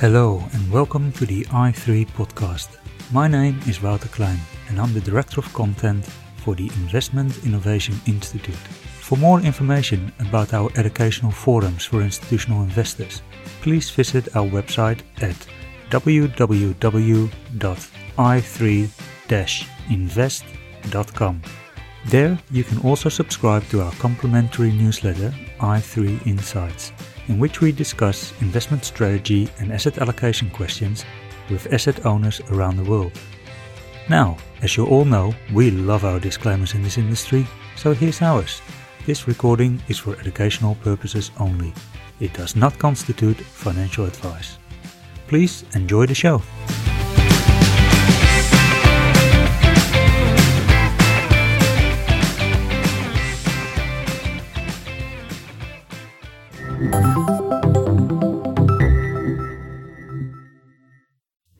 Hello and welcome to the i3 podcast. My name is Wouter Klein and I'm the Director of Content for the Investment Innovation Institute. For more information about our educational forums for institutional investors, please visit our website at www.i3-invest.com. There you can also subscribe to our complimentary newsletter i3 Insights in which we discuss investment strategy and asset allocation questions with asset owners around the world. Now, as you all know, we love our disclaimers in this industry, so here's ours. This recording is for educational purposes only. It does not constitute financial advice. Please enjoy the show.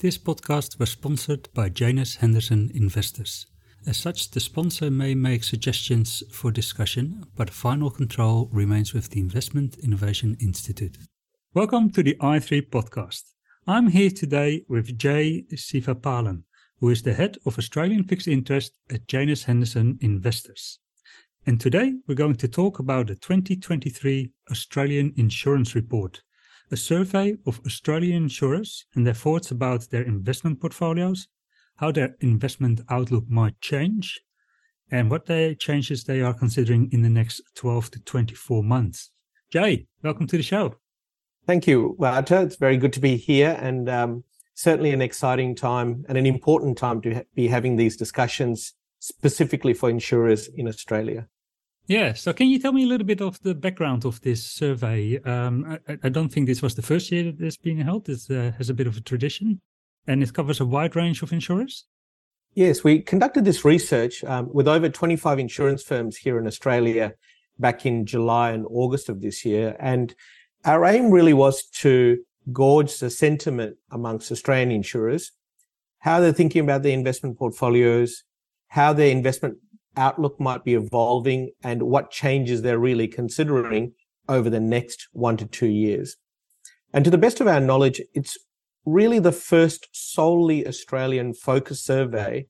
This podcast was sponsored by Janus Henderson Investors. As such, the sponsor may make suggestions for discussion, but final control remains with the Investment Innovation Institute. Welcome to the i3 podcast. I'm here today with Jay Sivapalan, who is the head of Australian fixed interest at Janus Henderson Investors. And today we're going to talk about the 2023 Australian Insurance Report, a survey of Australian insurers and their thoughts about their investment portfolios, how their investment outlook might change, and what the changes they are considering in the next 12 to 24 months. Jay, welcome to the show. Thank you, Wouter. It's very good to be here and um, certainly an exciting time and an important time to ha- be having these discussions specifically for insurers in Australia. Yeah. So can you tell me a little bit of the background of this survey? Um, I, I, don't think this was the first year that it's being held. It uh, has a bit of a tradition and it covers a wide range of insurers. Yes, we conducted this research um, with over 25 insurance firms here in Australia back in July and August of this year. And our aim really was to gauge the sentiment amongst Australian insurers, how they're thinking about their investment portfolios, how their investment outlook might be evolving and what changes they're really considering over the next one to two years. And to the best of our knowledge, it's really the first solely Australian focus survey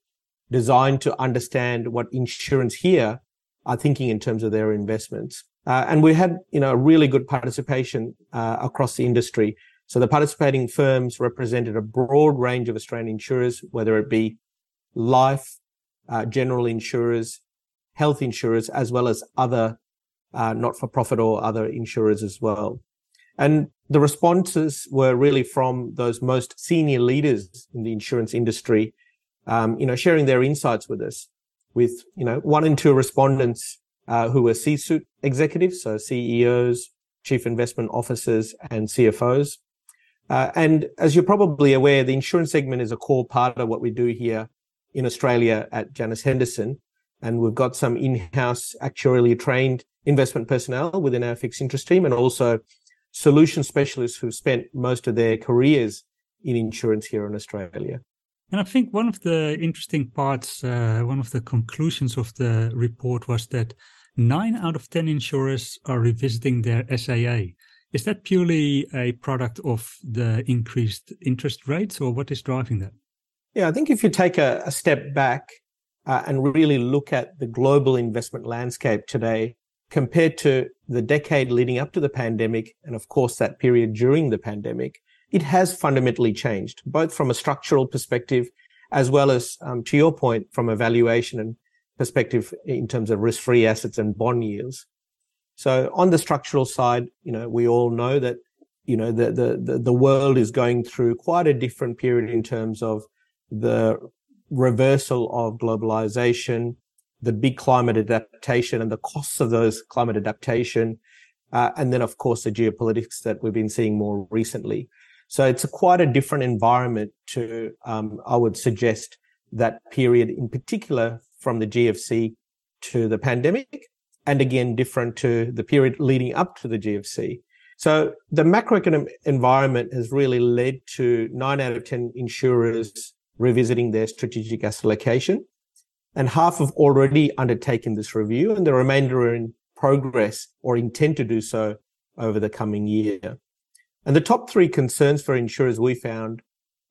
designed to understand what insurance here are thinking in terms of their investments. Uh, and we had, you know, a really good participation uh, across the industry. So the participating firms represented a broad range of Australian insurers, whether it be life, uh, general insurers, health insurers, as well as other uh, not-for-profit or other insurers as well. And the responses were really from those most senior leaders in the insurance industry, um, you know, sharing their insights with us. With you know, one in two respondents uh, who were C-suite executives, so CEOs, chief investment officers, and CFOs. Uh, and as you're probably aware, the insurance segment is a core part of what we do here in Australia at Janus Henderson. And we've got some in-house actuarially trained investment personnel within our fixed interest team and also solution specialists who've spent most of their careers in insurance here in Australia. And I think one of the interesting parts, uh, one of the conclusions of the report was that nine out of 10 insurers are revisiting their SAA. Is that purely a product of the increased interest rates or what is driving that? Yeah, I think if you take a, a step back uh, and really look at the global investment landscape today compared to the decade leading up to the pandemic, and of course that period during the pandemic, it has fundamentally changed, both from a structural perspective as well as, um, to your point, from a valuation and perspective in terms of risk-free assets and bond yields. So on the structural side, you know, we all know that, you know, the, the, the world is going through quite a different period in terms of the reversal of globalization, the big climate adaptation and the costs of those climate adaptation, uh, and then of course the geopolitics that we've been seeing more recently. So it's a quite a different environment to, um, I would suggest, that period in particular from the GFC to the pandemic, and again different to the period leading up to the GFC. So the macroeconomic environment has really led to nine out of 10 insurers revisiting their strategic asset allocation. And half have already undertaken this review, and the remainder are in progress or intend to do so over the coming year. And the top three concerns for insurers we found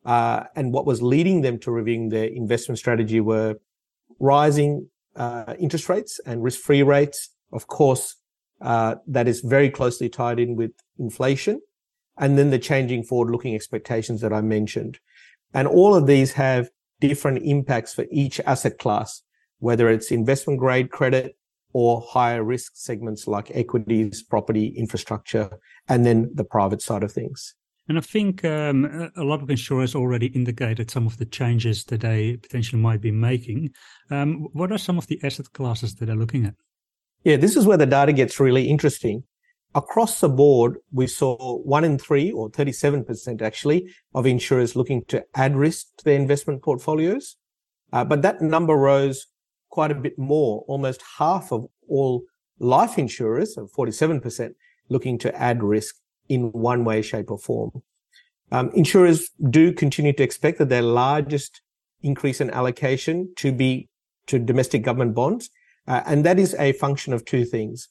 uh, and what was leading them to reviewing their investment strategy were rising uh, interest rates and risk-free rates. Of course, uh, that is very closely tied in with inflation, and then the changing forward-looking expectations that I mentioned. And all of these have different impacts for each asset class, whether it's investment grade credit or higher risk segments like equities, property, infrastructure, and then the private side of things. And I think um, a lot of insurers already indicated some of the changes that they potentially might be making. Um, what are some of the asset classes that they're looking at? Yeah, this is where the data gets really interesting. Across the board, we saw one in three, or 37% actually, of insurers looking to add risk to their investment portfolios. Uh, but that number rose quite a bit more, almost half of all life insurers, 47%, looking to add risk in one way, shape, or form. Um, insurers do continue to expect that their largest increase in allocation to be to domestic government bonds, uh, and that is a function of two things.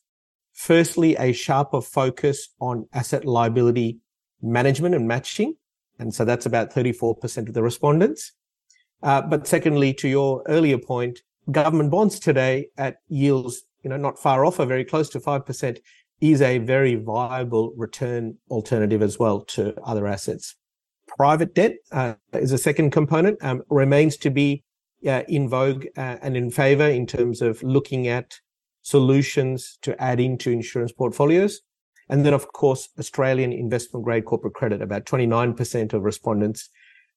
Firstly, a sharper focus on asset liability management and matching, and so that's about 34% of the respondents. Uh, but secondly, to your earlier point, government bonds today at yields, you know, not far off, are very close to 5%, is a very viable return alternative as well to other assets. Private debt uh, is a second component, um, remains to be uh, in vogue uh, and in favor in terms of looking at solutions to add into insurance portfolios. And then, of course, Australian investment grade corporate credit, about 29% of respondents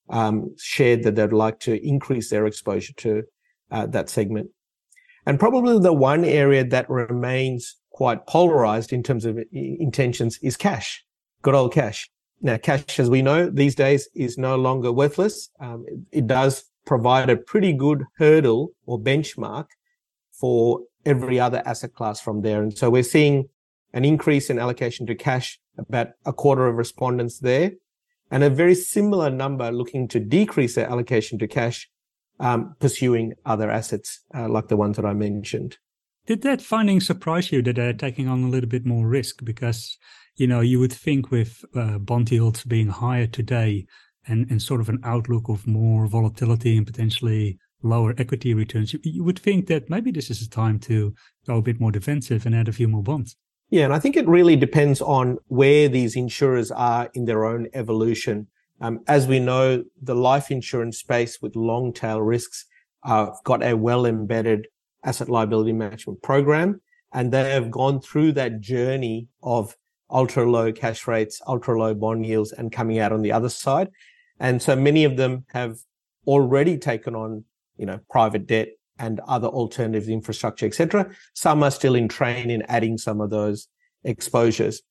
um, shared that they'd like to increase their exposure to uh, that segment. And probably the one area that remains quite polarized in terms of intentions is cash, good old cash. Now, cash, as we know these days, is no longer worthless. Um, it, it does provide a pretty good hurdle or benchmark for every other asset class from there. And so we're seeing an increase in allocation to cash, about a quarter of respondents there, and a very similar number looking to decrease their allocation to cash, um, pursuing other assets uh, like the ones that I mentioned. Did that finding surprise you that they're taking on a little bit more risk? Because, you know, you would think with uh, bond yields being higher today and, and sort of an outlook of more volatility and potentially lower equity returns, you, you would think that maybe this is a time to go a bit more defensive and add a few more bonds. Yeah, and I think it really depends on where these insurers are in their own evolution. Um, as we know, the life insurance space with long tail risks uh, got a well embedded asset liability management program. And they have gone through that journey of ultra low cash rates, ultra low bond yields and coming out on the other side. And so many of them have already taken on, you know, private debt and other alternatives, infrastructure, etc. Some are still in train in adding some of those exposures.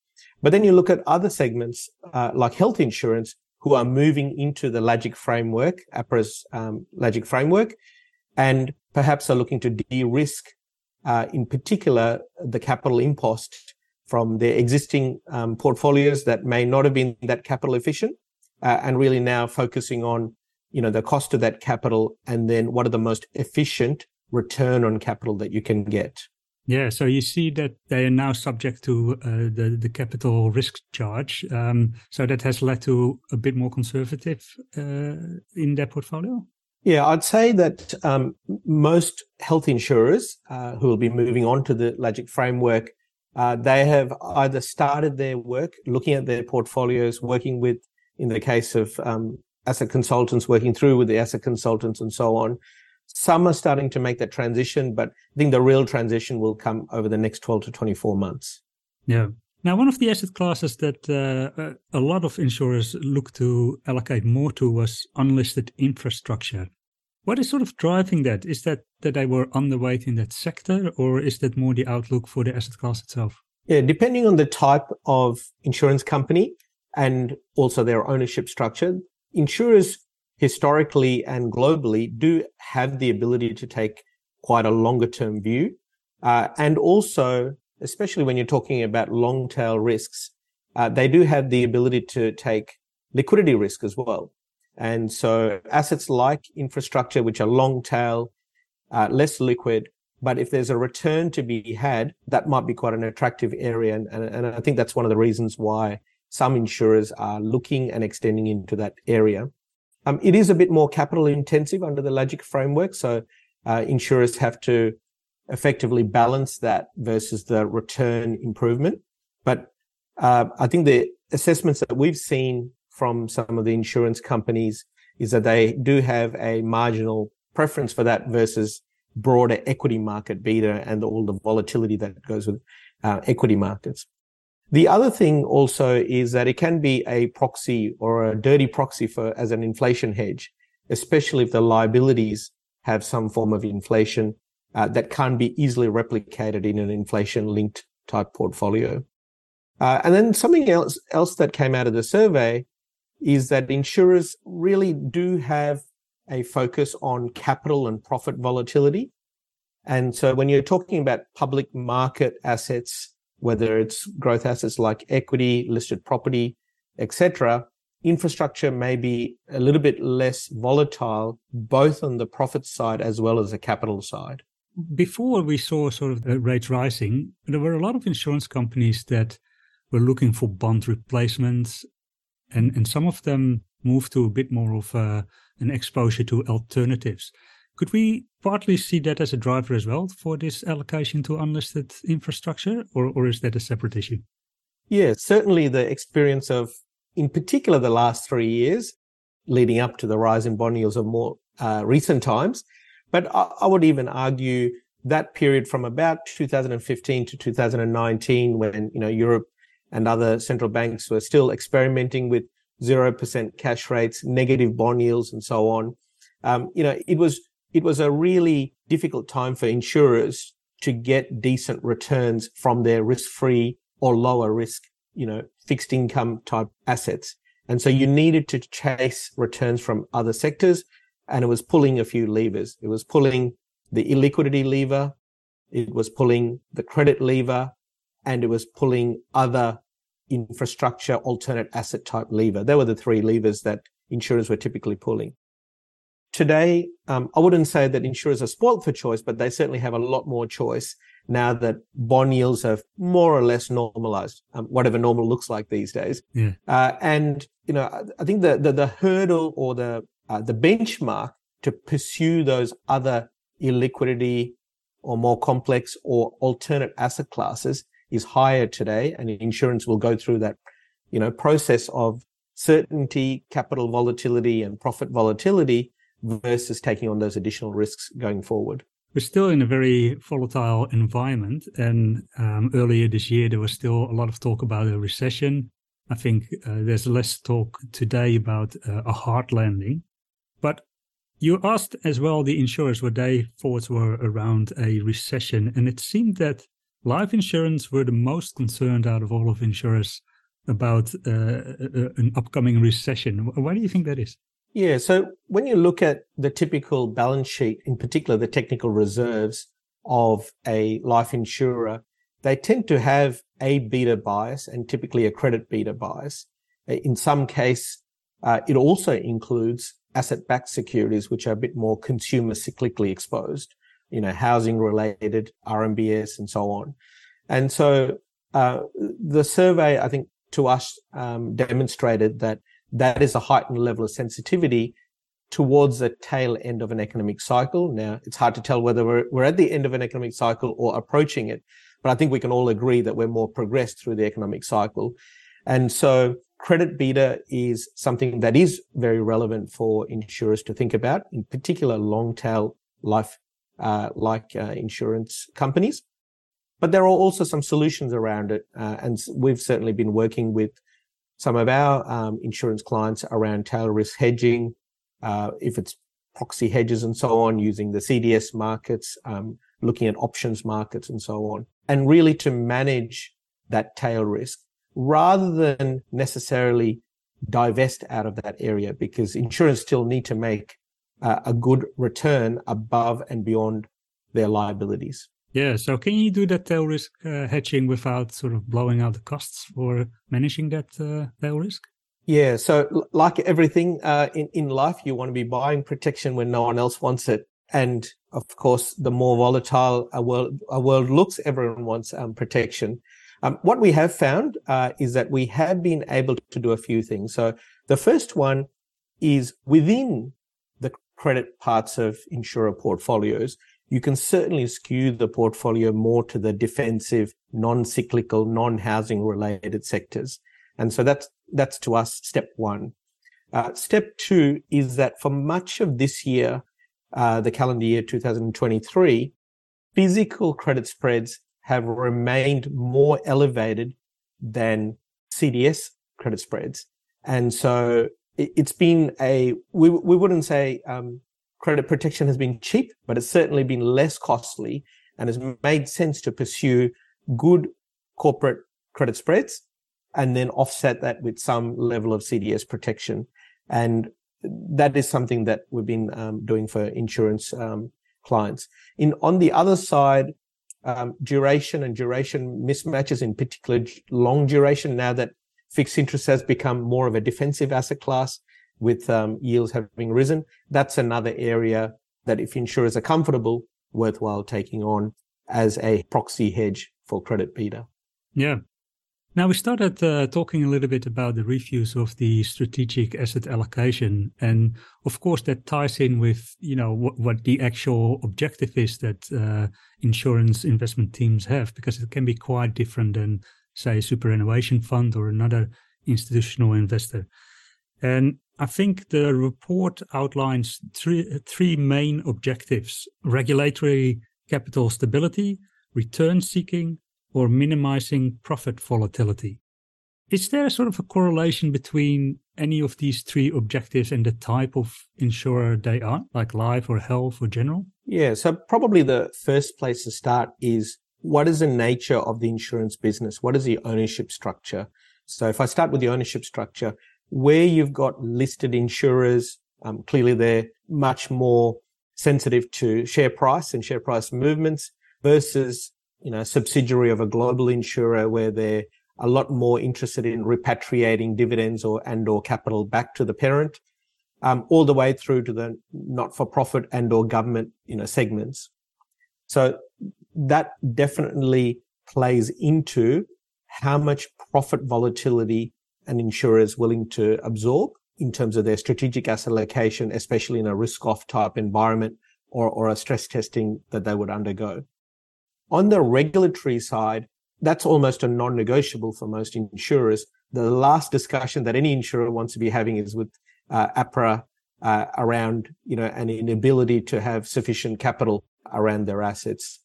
But then you look at other segments, uh, like health insurance, who are moving into the LAGIC framework, APRA's um, LAGIC framework, and perhaps are looking to de-risk, uh, in particular, the capital impost from their existing um, portfolios that may not have been that capital efficient, uh, and really now focusing on, you know, the cost of that capital and then what are the most efficient return on capital that you can get. Yeah, so you see that they are now subject to uh, the the capital risk charge. Um, so that has led to a bit more conservative uh, in their portfolio. Yeah, I'd say that um, most health insurers uh, who will be moving on to the LAGIC framework, uh, they have either started their work looking at their portfolios, working with, in the case of um, asset consultants, working through with the asset consultants and so on. Some are starting to make that transition, but I think the real transition will come over the next 12 to 24 months. Yeah. Now, one of the asset classes that uh, a lot of insurers look to allocate more to was unlisted infrastructure. What is sort of driving that? Is that that they were underweight in that sector, or is that more the outlook for the asset class itself? Yeah, depending on the type of insurance company and also their ownership structure, insurers historically and globally do have the ability to take quite a longer term view. Uh, and also especially when you're talking about long tail risks, uh, they do have the ability to take liquidity risk as well. And so assets like infrastructure, which are long tail, uh, less liquid, but if there's a return to be had, that might be quite an attractive area. And, and, and I think that's one of the reasons why some insurers are looking and extending into that area. Um, it is a bit more capital intensive under the LAGIC framework. So uh, insurers have to effectively balance that versus the return improvement. But uh, I think the assessments that we've seen from some of the insurance companies is that they do have a marginal preference for that versus broader equity market beta and all the volatility that goes with uh, equity markets. The other thing also is that it can be a proxy or a dirty proxy for as an inflation hedge, especially if the liabilities have some form of inflation uh, that can't be easily replicated in an inflation linked type portfolio. Uh, and then something else else that came out of the survey is that insurers really do have a focus on capital and profit volatility. And so when you're talking about public market assets, whether it's growth assets like equity, listed property, etc., infrastructure may be a little bit less volatile, both on the profit side as well as the capital side. Before we saw sort of the rates rising, there were a lot of insurance companies that were looking for bond replacements, and, and some of them moved to a bit more of a, an exposure to alternatives. Could we partly see that as a driver as well for this allocation to unlisted infrastructure, or, or is that a separate issue? Yeah, certainly the experience of, in particular, the last three years leading up to the rise in bond yields of more uh, recent times. But I, I would even argue that period from about 2015 to 2019, when you know Europe and other central banks were still experimenting with 0% cash rates, negative bond yields, and so on. Um, you know, it was it was a really difficult time for insurers to get decent returns from their risk-free or lower risk, you know, fixed income type assets. And so you needed to chase returns from other sectors. And it was pulling a few levers. It was pulling the illiquidity lever. It was pulling the credit lever and it was pulling other infrastructure alternate asset type lever. They were the three levers that insurers were typically pulling. Today, um, I wouldn't say that insurers are spoiled for choice, but they certainly have a lot more choice now that bond yields have more or less normalized, um, whatever normal looks like these days. Yeah. Uh, and you know, I think the the, the hurdle or the uh, the benchmark to pursue those other illiquidity or more complex or alternate asset classes is higher today, and insurance will go through that, you know, process of certainty, capital volatility, and profit volatility versus taking on those additional risks going forward. We're still in a very volatile environment. And um, earlier this year, there was still a lot of talk about a recession. I think uh, there's less talk today about uh, a hard landing. But you asked as well the insurers what they thoughts were around a recession. And it seemed that life insurance were the most concerned out of all of insurers about uh, an upcoming recession. Why do you think that is? Yeah. So when you look at the typical balance sheet, in particular the technical reserves of a life insurer, they tend to have a beta bias and typically a credit beta bias. In some case, uh, it also includes asset-backed securities, which are a bit more consumer cyclically exposed, you know, housing related, RMBS and so on. And so, uh, the survey, I think to us, um, demonstrated that that is a heightened level of sensitivity towards the tail end of an economic cycle. Now, it's hard to tell whether we're, we're at the end of an economic cycle or approaching it, but I think we can all agree that we're more progressed through the economic cycle. And so credit beta is something that is very relevant for insurers to think about, in particular long tail life, uh, like uh, insurance companies. But there are also some solutions around it. Uh, and we've certainly been working with some of our um, insurance clients around tail risk hedging, uh, if it's proxy hedges and so on, using the CDS markets, um, looking at options markets and so on, and really to manage that tail risk rather than necessarily divest out of that area because insurers still need to make uh, a good return above and beyond their liabilities. Yeah. So can you do that tail risk uh, hedging without sort of blowing out the costs for managing that uh, tail risk? Yeah. So, like everything uh, in in life, you want to be buying protection when no one else wants it, and of course, the more volatile a world a world looks, everyone wants um, protection. Um, what we have found uh, is that we have been able to do a few things. So, the first one is within the credit parts of insurer portfolios, you can certainly skew the portfolio more to the defensive, non-cyclical, non-housing related sectors. And so that's, that's to us step one. Uh, step two is that for much of this year, uh, the calendar year 2023, physical credit spreads have remained more elevated than CDS credit spreads. And so it, has been a, we, we wouldn't say, um, credit protection has been cheap, but it's certainly been less costly and has made sense to pursue good corporate credit spreads and then offset that with some level of CDS protection. And that is something that we've been um, doing for insurance um, clients. In on the other side, um, duration and duration mismatches, in particular long duration, now that fixed interest has become more of a defensive asset class with um, yields having risen, that's another area that if insurers are comfortable, worthwhile taking on as a proxy hedge for credit beta. Yeah. Now we started uh, talking a little bit about the reviews of the strategic asset allocation, and of course that ties in with you know what, what the actual objective is that uh, insurance investment teams have, because it can be quite different than say a superannuation fund or another institutional investor. And I think the report outlines three, three main objectives regulatory capital stability, return seeking, or minimizing profit volatility. Is there a sort of a correlation between any of these three objectives and the type of insurer they are, like life or health or general? Yeah, so probably the first place to start is what is the nature of the insurance business? What is the ownership structure? So if I start with the ownership structure, where you've got listed insurers, um, clearly they're much more sensitive to share price and share price movements versus, you know, subsidiary of a global insurer where they're a lot more interested in repatriating dividends or and or capital back to the parent, um, all the way through to the not-for-profit and or government, you know, segments. So that definitely plays into how much profit volatility an insurer is willing to absorb in terms of their strategic asset allocation, especially in a risk off type environment or, or a stress testing that they would undergo. On the regulatory side, that's almost a non-negotiable for most insurers. The last discussion that any insurer wants to be having is with uh, APRA uh, around, you know, an inability to have sufficient capital around their assets.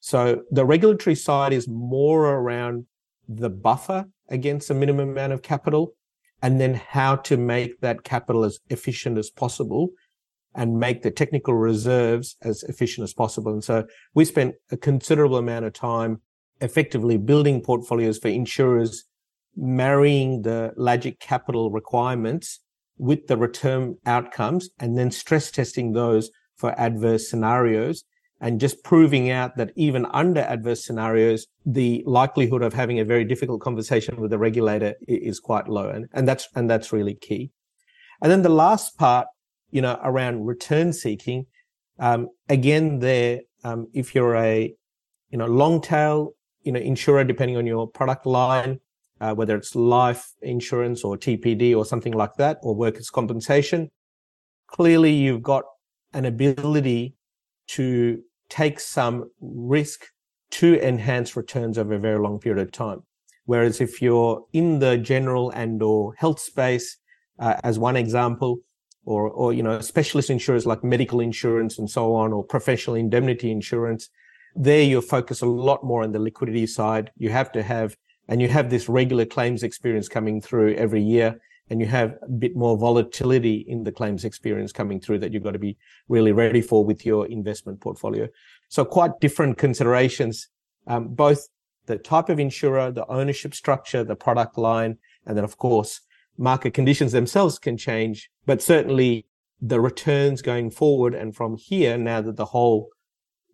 So the regulatory side is more around the buffer against a minimum amount of capital and then how to make that capital as efficient as possible and make the technical reserves as efficient as possible. And so we spent a considerable amount of time effectively building portfolios for insurers, marrying the Lagic capital requirements with the return outcomes and then stress testing those for adverse scenarios and just proving out that even under adverse scenarios, the likelihood of having a very difficult conversation with the regulator is quite low. And, and that's, and that's really key. And then the last part, you know, around return seeking, um, again, there, um, if you're a, you know, long tail, you know, insurer, depending on your product line, uh, whether it's life insurance or TPD or something like that, or workers' compensation, clearly you've got an ability to take some risk to enhance returns over a very long period of time. Whereas if you're in the general and or health space, uh, as one example, or, or, you know, specialist insurers like medical insurance and so on, or professional indemnity insurance, there you focus a lot more on the liquidity side. You have to have, and you have this regular claims experience coming through every year and you have a bit more volatility in the claims experience coming through that you've got to be really ready for with your investment portfolio. So quite different considerations, um, both the type of insurer, the ownership structure, the product line, and then of course, market conditions themselves can change, but certainly the returns going forward. And from here, now that the whole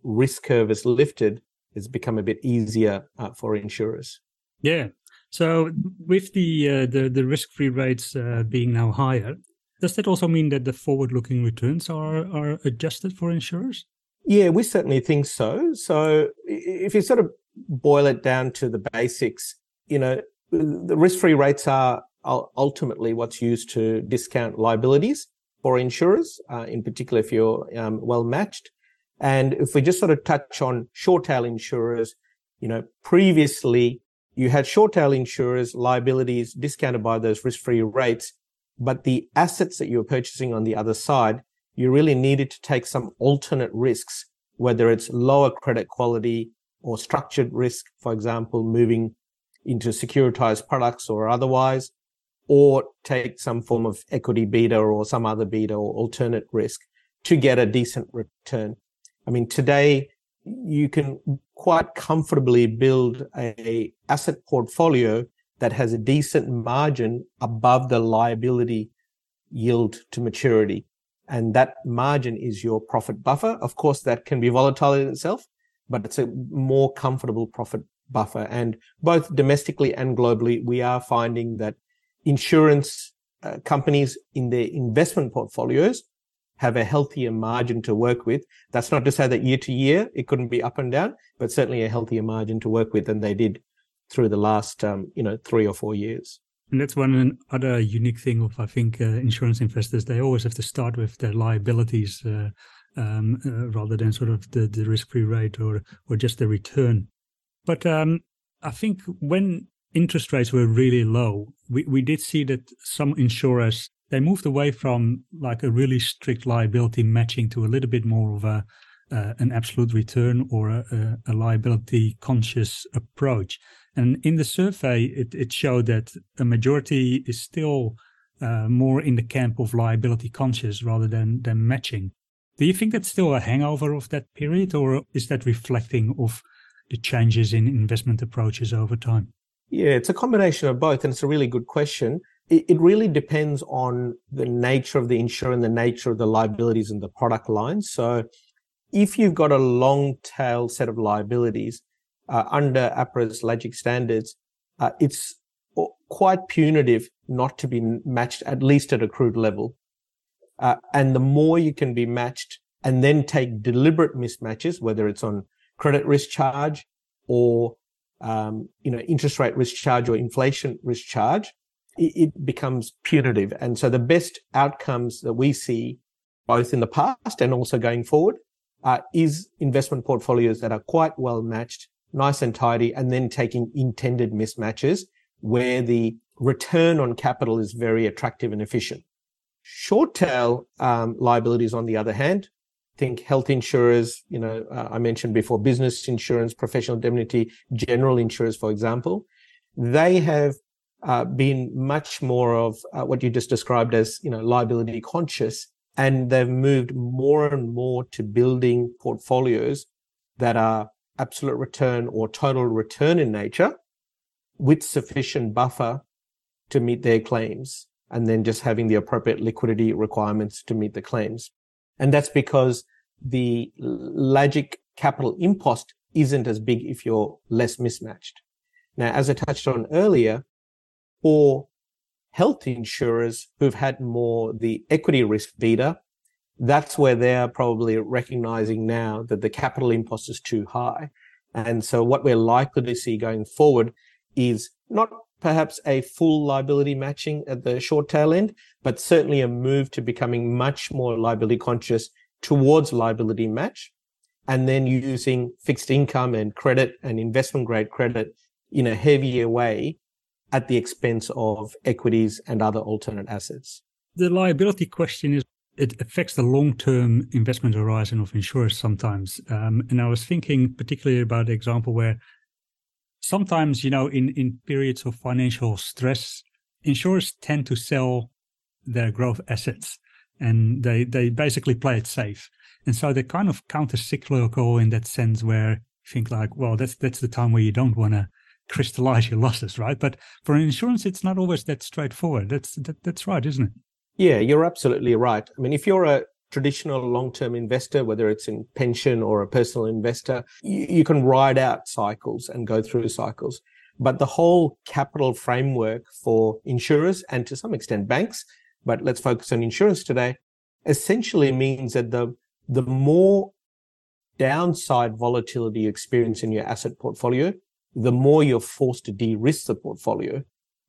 risk curve is lifted, it's become a bit easier uh, for insurers. Yeah. So, with the uh, the, the risk free rates uh, being now higher, does that also mean that the forward looking returns are are adjusted for insurers? Yeah, we certainly think so. So, if you sort of boil it down to the basics, you know, the risk free rates are ultimately what's used to discount liabilities for insurers, uh, in particular if you're um, well matched. And if we just sort of touch on short tail insurers, you know, previously you had short tail insurers liabilities discounted by those risk free rates, but the assets that you were purchasing on the other side, you really needed to take some alternate risks, whether it's lower credit quality or structured risk, for example, moving into securitized products or otherwise, or take some form of equity beta or some other beta or alternate risk to get a decent return. I mean, today you can quite comfortably build a asset portfolio that has a decent margin above the liability yield to maturity. And that margin is your profit buffer. Of course, that can be volatile in itself, but it's a more comfortable profit buffer. And both domestically and globally, we are finding that insurance uh, companies in their investment portfolios have a healthier margin to work with. That's not to say that year to year it couldn't be up and down, but certainly a healthier margin to work with than they did through the last, um, you know, three or four years. And that's one other unique thing of I think uh, insurance investors. They always have to start with their liabilities uh, um, uh, rather than sort of the, the risk-free rate or or just the return. But um, I think when interest rates were really low, we, we did see that some insurers they moved away from like a really strict liability matching to a little bit more of a uh, an absolute return or a, a, liability conscious approach. And in the survey, it, it showed that a majority is still uh, more in the camp of liability conscious rather than, than matching. Do you think that's still a hangover of that period, or is that reflecting of the changes in investment approaches over time? Yeah, it's a combination of both, and it's a really good question it, it really depends on the nature of the insurer and the nature of the liabilities in the product line. So if you've got a long tail set of liabilities uh, under APRA's LAGIC standards, uh, it's quite punitive not to be matched at least at accrued level. Uh, and the more you can be matched and then take deliberate mismatches, whether it's on credit risk charge or um, you know interest rate risk charge or inflation risk charge, it becomes punitive. And so the best outcomes that we see both in the past and also going forward uh, is investment portfolios that are quite well matched, nice and tidy, and then taking intended mismatches where the return on capital is very attractive and efficient. Short tail um, liabilities, on the other hand, think health insurers, you know, uh, I mentioned before business insurance, professional indemnity, general insurers, for example, they have uh, been much more of uh, what you just described as, you know, liability conscious. And they've moved more and more to building portfolios that are absolute return or total return in nature with sufficient buffer to meet their claims and then just having the appropriate liquidity requirements to meet the claims. And that's because the LAGIC capital impost isn't as big if you're less mismatched. Now, as I touched on earlier, for health insurers who've had more the equity risk beta, that's where they're probably recognizing now that the capital impost is too high. And so what we're likely to see going forward is not perhaps a full liability matching at the short tail end, but certainly a move to becoming much more liability conscious towards liability match and then using fixed income and credit and investment grade credit in a heavier way at the expense of equities and other alternate assets. The liability question is it affects the long-term investment horizon of insurers sometimes. Um, and I was thinking particularly about the example where sometimes, you know, in, in periods of financial stress, insurers tend to sell their growth assets and they, they basically play it safe. And so they're kind of counter-cyclical in that sense where you think like, well, that's, that's the time where you don't want to crystallize your losses, right? But for an insurance, it's not always that straightforward. That's that, that's right, isn't it? Yeah, you're absolutely right. I mean, if you're a traditional long-term investor, whether it's in pension or a personal investor, you, you can ride out cycles and go through cycles. But the whole capital framework for insurers and to some extent banks, but let's focus on insurance today, essentially means that the, the more downside volatility you experience in your asset portfolio, the more you're forced to de-risk the portfolio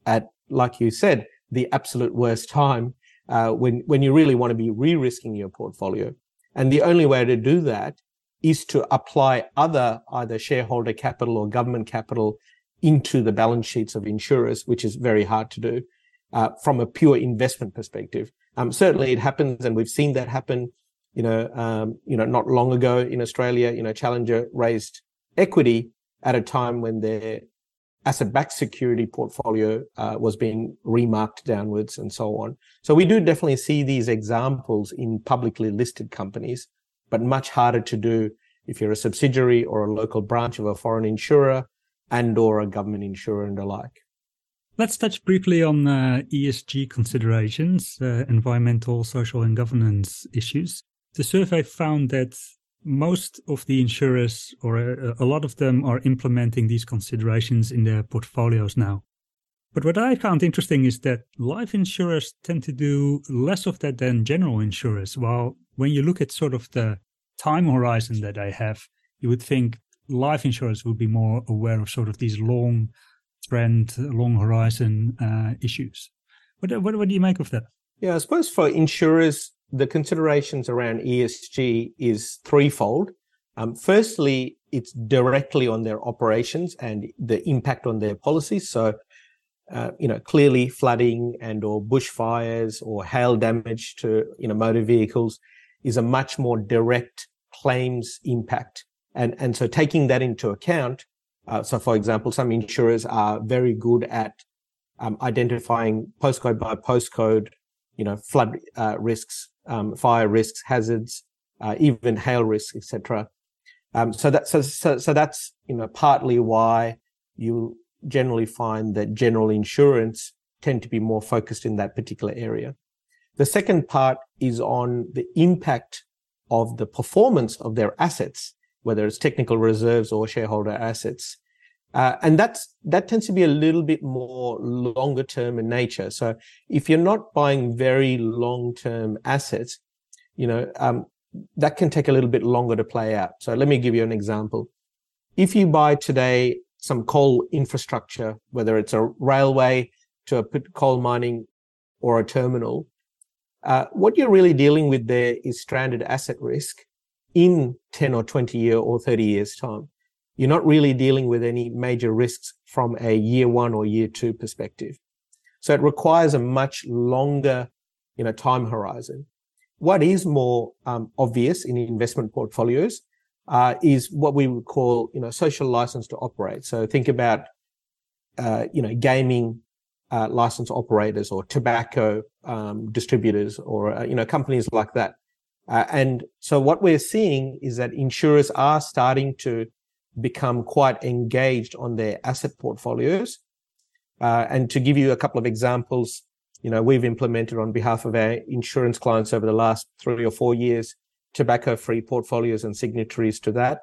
at, like you said, the absolute worst time uh, when when you really want to be re-risking your portfolio. And the only way to do that is to apply other either shareholder capital or government capital into the balance sheets of insurers, which is very hard to do uh, from a pure investment perspective. Um, certainly, it happens, and we've seen that happen. You know, um, you know, not long ago in Australia, you know, Challenger raised equity at a time when their asset-backed security portfolio uh, was being remarked downwards and so on. So we do definitely see these examples in publicly listed companies, but much harder to do if you're a subsidiary or a local branch of a foreign insurer and or a government insurer and the like. Let's touch briefly on uh, ESG considerations, uh, environmental, social, and governance issues. The survey found that most of the insurers, or a, a, lot of them, are implementing these considerations in their portfolios now. But what I found interesting is that life insurers tend to do less of that than general insurers. While when you look at sort of the time horizon that they have, you would think life insurers would be more aware of sort of these long trend, long horizon uh, issues. What, what, what do you make of that? Yeah, I suppose for insurers, the considerations around ESG is threefold. Um, firstly, it's directly on their operations and the impact on their policies. So, uh, you know, clearly flooding and or bushfires or hail damage to, you know, motor vehicles is a much more direct claims impact. And, and so taking that into account, uh, so for example, some insurers are very good at um, identifying postcode by postcode, you know, flood uh, risks, um, fire risks, hazards, uh, even hail risks, etc. Um, so that so, so so that's you know partly why you generally find that general insurance tend to be more focused in that particular area. The second part is on the impact of the performance of their assets, whether it's technical reserves or shareholder assets. Uh, and that's, that tends to be a little bit more longer term in nature. So if you're not buying very long term assets, you know, um, that can take a little bit longer to play out. So let me give you an example. If you buy today some coal infrastructure, whether it's a railway to a coal mining or a terminal, uh, what you're really dealing with there is stranded asset risk in 10 or 20 year or 30 years time. You're not really dealing with any major risks from a year one or year two perspective. So it requires a much longer, you know, time horizon. What is more um, obvious in investment portfolios uh, is what we would call, you know, social license to operate. So think about, uh, you know, gaming uh, license operators or tobacco um, distributors or uh, you know companies like that. Uh, and so what we're seeing is that insurers are starting to become quite engaged on their asset portfolios. Uh, and to give you a couple of examples, you know, we've implemented on behalf of our insurance clients over the last three or four years, tobacco free portfolios and signatories to that.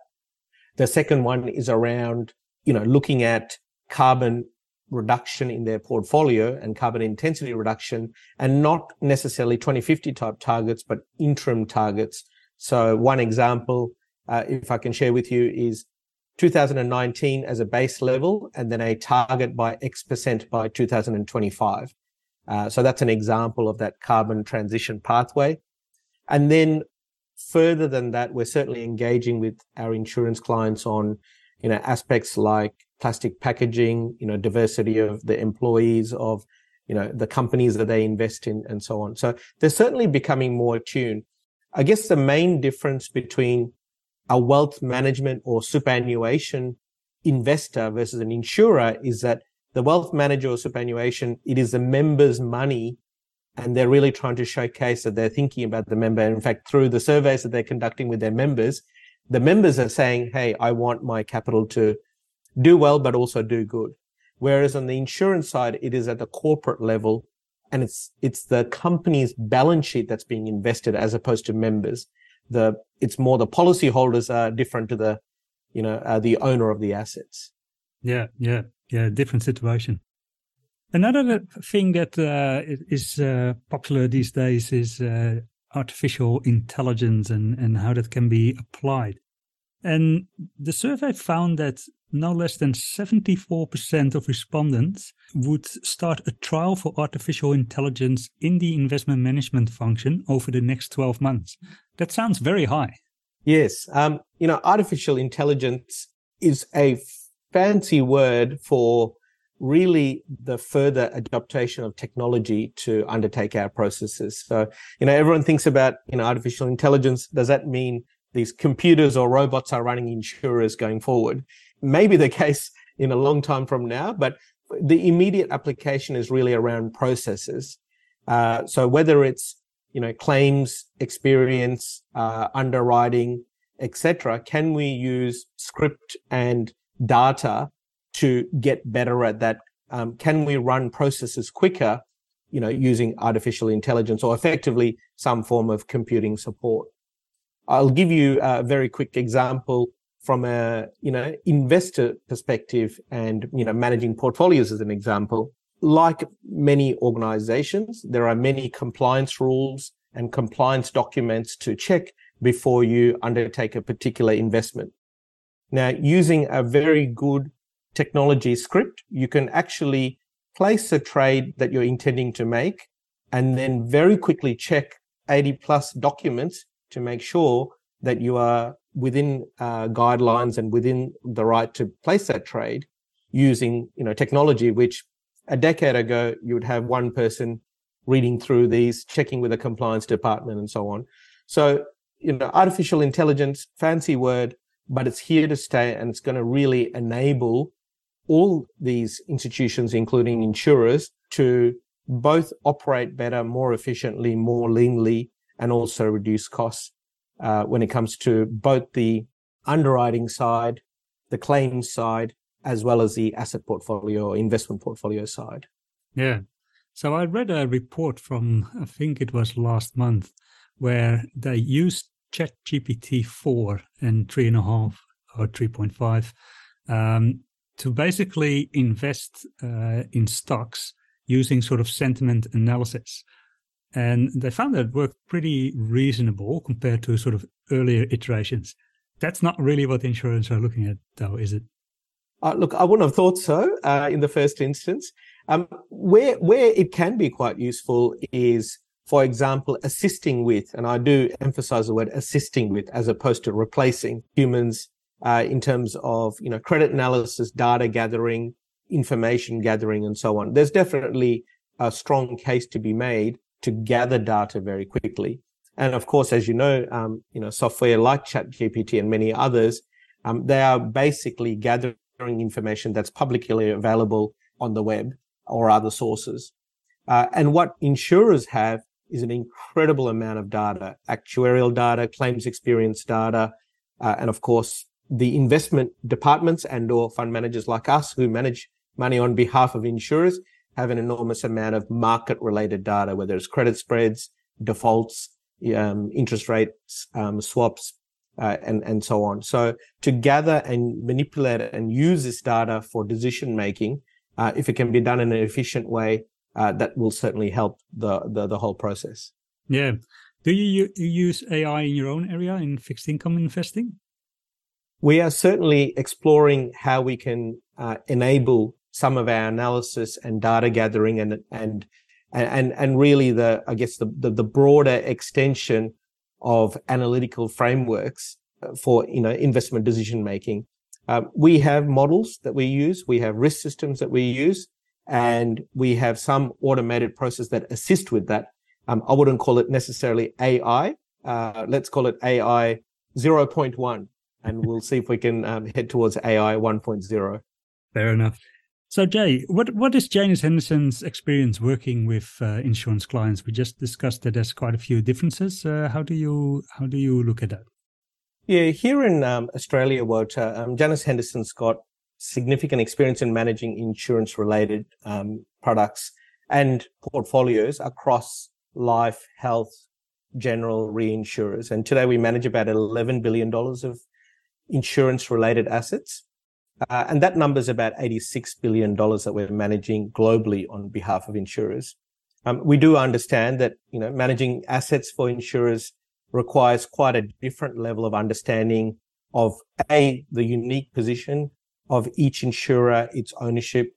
The second one is around, you know, looking at carbon reduction in their portfolio and carbon intensity reduction and not necessarily 2050 type targets, but interim targets. So one example, uh, if I can share with you is 2019 as a base level and then a target by X percent by 2025. Uh, so that's an example of that carbon transition pathway. And then further than that, we're certainly engaging with our insurance clients on, you know, aspects like plastic packaging, you know, diversity of the employees of, you know, the companies that they invest in and so on. So they're certainly becoming more attuned. I guess the main difference between a wealth management or superannuation investor versus an insurer is that the wealth manager or superannuation, it is the member's money and they're really trying to showcase that they're thinking about the member. In fact, through the surveys that they're conducting with their members, the members are saying, Hey, I want my capital to do well, but also do good. Whereas on the insurance side, it is at the corporate level and it's, it's the company's balance sheet that's being invested as opposed to members the it's more the policyholders are different to the you know uh, the owner of the assets. Yeah, yeah. Yeah, different situation. Another thing that uh, is uh, popular these days is uh, artificial intelligence and, and how that can be applied. And the survey found that no less than 74% of respondents would start a trial for artificial intelligence in the investment management function over the next 12 months. That sounds very high. Yes. Um, you know, artificial intelligence is a fancy word for really the further adaptation of technology to undertake our processes. So, you know, everyone thinks about, you know, artificial intelligence. Does that mean these computers or robots are running insurers going forward? Maybe the case in a long time from now, but the immediate application is really around processes. Uh, so whether it's, you know, claims experience, uh, underwriting, etc., can we use script and data to get better at that? Um, can we run processes quicker, you know, using artificial intelligence or effectively some form of computing support? I'll give you a very quick example from a, you know, investor perspective and, you know, managing portfolios as an example. Like many organizations, there are many compliance rules and compliance documents to check before you undertake a particular investment. Now, using a very good technology script, you can actually place a trade that you're intending to make and then very quickly check 80 plus documents to make sure that you are within uh, guidelines and within the right to place that trade using you know technology which a decade ago you would have one person reading through these checking with the compliance department and so on. So you know artificial intelligence fancy word but it's here to stay and it's going to really enable all these institutions, including insurers, to both operate better, more efficiently, more leanly, and also reduce costs uh, when it comes to both the underwriting side, the claims side, as well as the asset portfolio or investment portfolio side. Yeah. So I read a report from, I think it was last month, where they used ChatGPT 4 and 3.5 or 3.5 um, to basically invest uh, in stocks using sort of sentiment analysis. And they found that it worked pretty reasonable compared to sort of earlier iterations. That's not really what insurers are looking at, though, is it? Uh, look, I wouldn't have thought so uh, in the first instance. Um, where where it can be quite useful is, for example, assisting with, and I do emphasize the word assisting with, as opposed to replacing humans uh, in terms of you know credit analysis, data gathering, information gathering, and so on. There's definitely a strong case to be made to gather data very quickly. And of course, as you know, um, you know software like ChatGPT and many others, um, they are basically gathering information that's publicly available on the web or other sources. Uh, and what insurers have is an incredible amount of data, actuarial data, claims experience data, uh, and of course, the investment departments and or fund managers like us who manage money on behalf of insurers have an enormous amount of market related data, whether it's credit spreads, defaults, um, interest rates, um, swaps, uh, and, and so on. So to gather and manipulate and use this data for decision making, uh, if it can be done in an efficient way, uh, that will certainly help the, the, the whole process. Yeah. Do you, use AI in your own area in fixed income investing? we are certainly exploring how we can uh, enable some of our analysis and data gathering and and and and really the I guess the the, the broader extension of analytical frameworks uh, for you know investment decision making. Uh, we have models that we use, we have risk systems that we use, and we have some automated process that assist with that. Um, I wouldn't call it necessarily AI. Uh, let's call it AI 0.1 and we'll see if we can um, head towards AI 1.0. Fair enough. So, Jay, what what is Janus Henderson's experience working with uh, insurance clients? We just discussed that there's quite a few differences. Uh, how do you how do you look at that? Yeah, here in um, Australia, Walter, um, Janus Henderson's got significant experience in managing insurance related um, products and portfolios across life, health, general reinsurers. And today we manage about $11 billion of insurance related assets. Uh, and that number is about $86 billion that we're managing globally on behalf of insurers. Um, we do understand that, you know, managing assets for insurers requires quite a different level of understanding of A, the unique position of each insurer, its ownership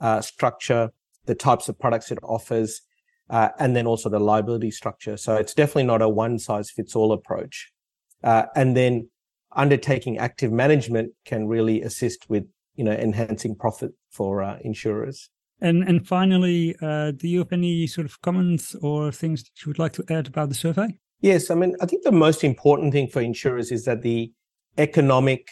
uh, structure, the types of products it offers, uh, and then also the liability structure. So it's definitely not a one size fits all approach. Uh, and then undertaking active management can really assist with, you know, enhancing profit for uh, insurers. And and finally, uh, do you have any sort of comments or things that you would like to add about the survey? Yes, I mean, I think the most important thing for insurers is that the economic,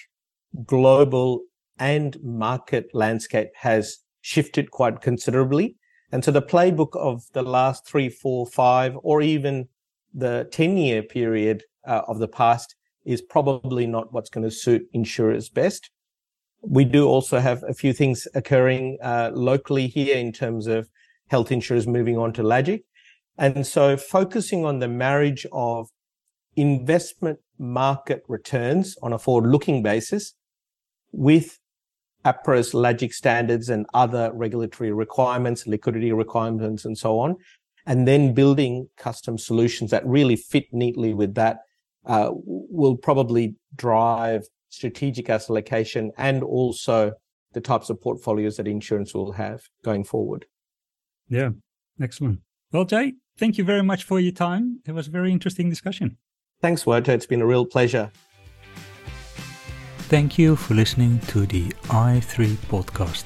global, and market landscape has shifted quite considerably. And so the playbook of the last three, four, five, or even the 10 year period uh, of the past is probably not what's going to suit insurers best. We do also have a few things occurring uh, locally here in terms of health insurers moving on to LAGIC. And so focusing on the marriage of investment market returns on a forward looking basis with APRA's LAGIC standards and other regulatory requirements, liquidity requirements, and so on, and then building custom solutions that really fit neatly with that uh, will probably drive strategic asset allocation and also the types of portfolios that insurance will have going forward. Yeah, excellent. Well, Jay, thank you very much for your time. It was a very interesting discussion. Thanks, Wouter. It's been a real pleasure. Thank you for listening to the i3 podcast.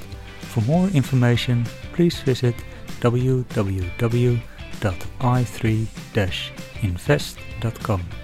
For more information, please visit www.i3-invest.com.